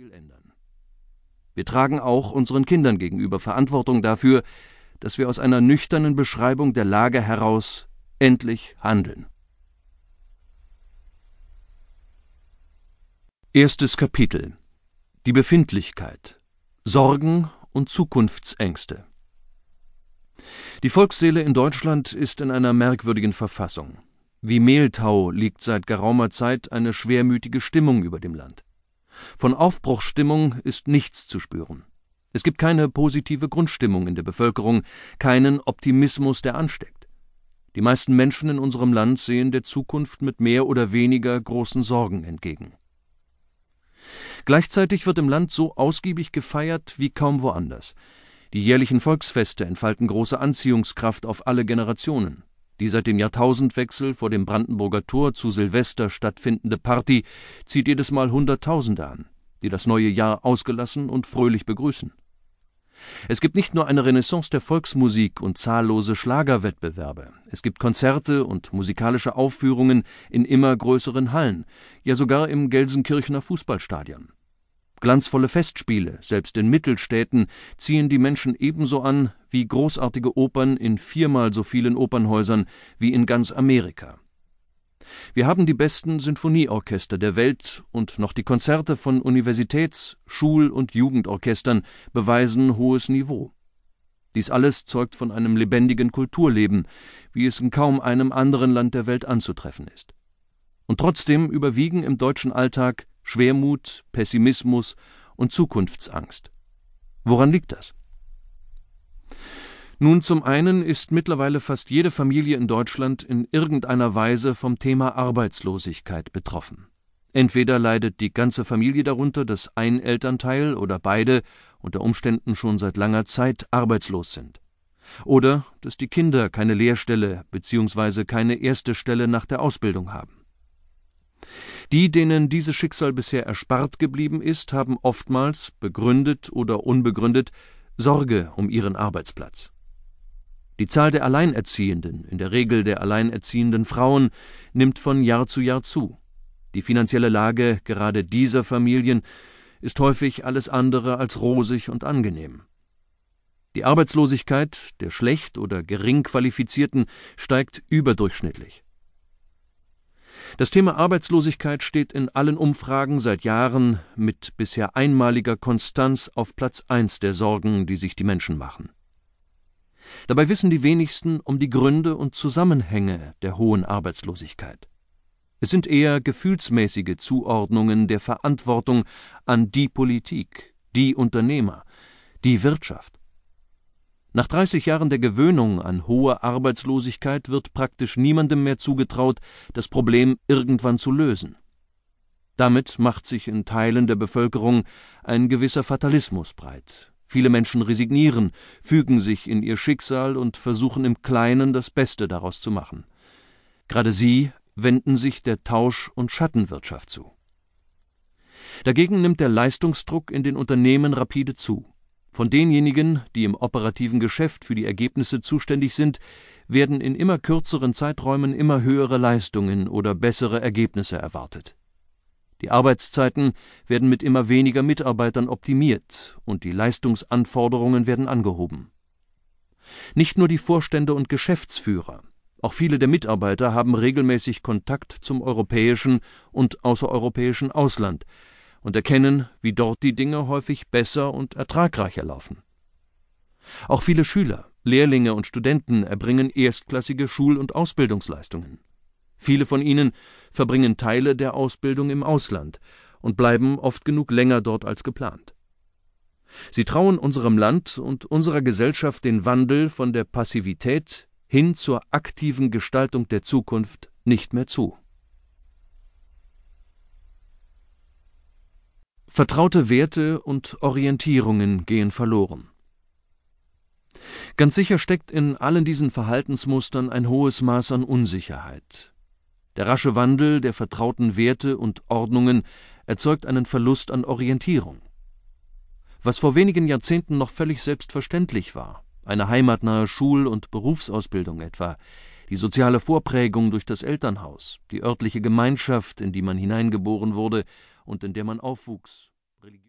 viel ändern. Wir tragen auch unseren Kindern gegenüber Verantwortung dafür, dass wir aus einer nüchternen Beschreibung der Lage heraus endlich handeln. Erstes Kapitel Die Befindlichkeit Sorgen und Zukunftsängste Die Volksseele in Deutschland ist in einer merkwürdigen Verfassung. Wie Mehltau liegt seit geraumer Zeit eine schwermütige Stimmung über dem Land. Von Aufbruchsstimmung ist nichts zu spüren. Es gibt keine positive Grundstimmung in der Bevölkerung, keinen Optimismus, der ansteckt. Die meisten Menschen in unserem Land sehen der Zukunft mit mehr oder weniger großen Sorgen entgegen. Gleichzeitig wird im Land so ausgiebig gefeiert wie kaum woanders. Die jährlichen Volksfeste entfalten große Anziehungskraft auf alle Generationen. Die seit dem Jahrtausendwechsel vor dem Brandenburger Tor zu Silvester stattfindende Party zieht jedes Mal Hunderttausende an, die das neue Jahr ausgelassen und fröhlich begrüßen. Es gibt nicht nur eine Renaissance der Volksmusik und zahllose Schlagerwettbewerbe, es gibt Konzerte und musikalische Aufführungen in immer größeren Hallen, ja sogar im Gelsenkirchener Fußballstadion. Glanzvolle Festspiele, selbst in Mittelstädten, ziehen die Menschen ebenso an wie großartige Opern in viermal so vielen Opernhäusern wie in ganz Amerika. Wir haben die besten Sinfonieorchester der Welt und noch die Konzerte von Universitäts-, Schul- und Jugendorchestern beweisen hohes Niveau. Dies alles zeugt von einem lebendigen Kulturleben, wie es in kaum einem anderen Land der Welt anzutreffen ist. Und trotzdem überwiegen im deutschen Alltag Schwermut, Pessimismus und Zukunftsangst. Woran liegt das? Nun, zum einen ist mittlerweile fast jede Familie in Deutschland in irgendeiner Weise vom Thema Arbeitslosigkeit betroffen. Entweder leidet die ganze Familie darunter, dass ein Elternteil oder beide unter Umständen schon seit langer Zeit arbeitslos sind. Oder dass die Kinder keine Lehrstelle bzw. keine erste Stelle nach der Ausbildung haben. Die, denen dieses Schicksal bisher erspart geblieben ist, haben oftmals, begründet oder unbegründet, Sorge um ihren Arbeitsplatz. Die Zahl der Alleinerziehenden, in der Regel der alleinerziehenden Frauen, nimmt von Jahr zu Jahr zu. Die finanzielle Lage gerade dieser Familien ist häufig alles andere als rosig und angenehm. Die Arbeitslosigkeit der schlecht oder gering Qualifizierten steigt überdurchschnittlich. Das Thema Arbeitslosigkeit steht in allen Umfragen seit Jahren mit bisher einmaliger Konstanz auf Platz eins der Sorgen, die sich die Menschen machen. Dabei wissen die wenigsten um die Gründe und Zusammenhänge der hohen Arbeitslosigkeit. Es sind eher gefühlsmäßige Zuordnungen der Verantwortung an die Politik, die Unternehmer, die Wirtschaft. Nach 30 Jahren der Gewöhnung an hohe Arbeitslosigkeit wird praktisch niemandem mehr zugetraut, das Problem irgendwann zu lösen. Damit macht sich in Teilen der Bevölkerung ein gewisser Fatalismus breit, Viele Menschen resignieren, fügen sich in ihr Schicksal und versuchen im Kleinen das Beste daraus zu machen. Gerade sie wenden sich der Tausch- und Schattenwirtschaft zu. Dagegen nimmt der Leistungsdruck in den Unternehmen rapide zu. Von denjenigen, die im operativen Geschäft für die Ergebnisse zuständig sind, werden in immer kürzeren Zeiträumen immer höhere Leistungen oder bessere Ergebnisse erwartet. Die Arbeitszeiten werden mit immer weniger Mitarbeitern optimiert und die Leistungsanforderungen werden angehoben. Nicht nur die Vorstände und Geschäftsführer, auch viele der Mitarbeiter haben regelmäßig Kontakt zum europäischen und außereuropäischen Ausland und erkennen, wie dort die Dinge häufig besser und ertragreicher laufen. Auch viele Schüler, Lehrlinge und Studenten erbringen erstklassige Schul- und Ausbildungsleistungen. Viele von ihnen verbringen Teile der Ausbildung im Ausland und bleiben oft genug länger dort als geplant. Sie trauen unserem Land und unserer Gesellschaft den Wandel von der Passivität hin zur aktiven Gestaltung der Zukunft nicht mehr zu. Vertraute Werte und Orientierungen gehen verloren. Ganz sicher steckt in allen diesen Verhaltensmustern ein hohes Maß an Unsicherheit, der rasche Wandel der vertrauten Werte und Ordnungen erzeugt einen Verlust an Orientierung. Was vor wenigen Jahrzehnten noch völlig selbstverständlich war, eine heimatnahe Schul- und Berufsausbildung etwa, die soziale Vorprägung durch das Elternhaus, die örtliche Gemeinschaft, in die man hineingeboren wurde und in der man aufwuchs,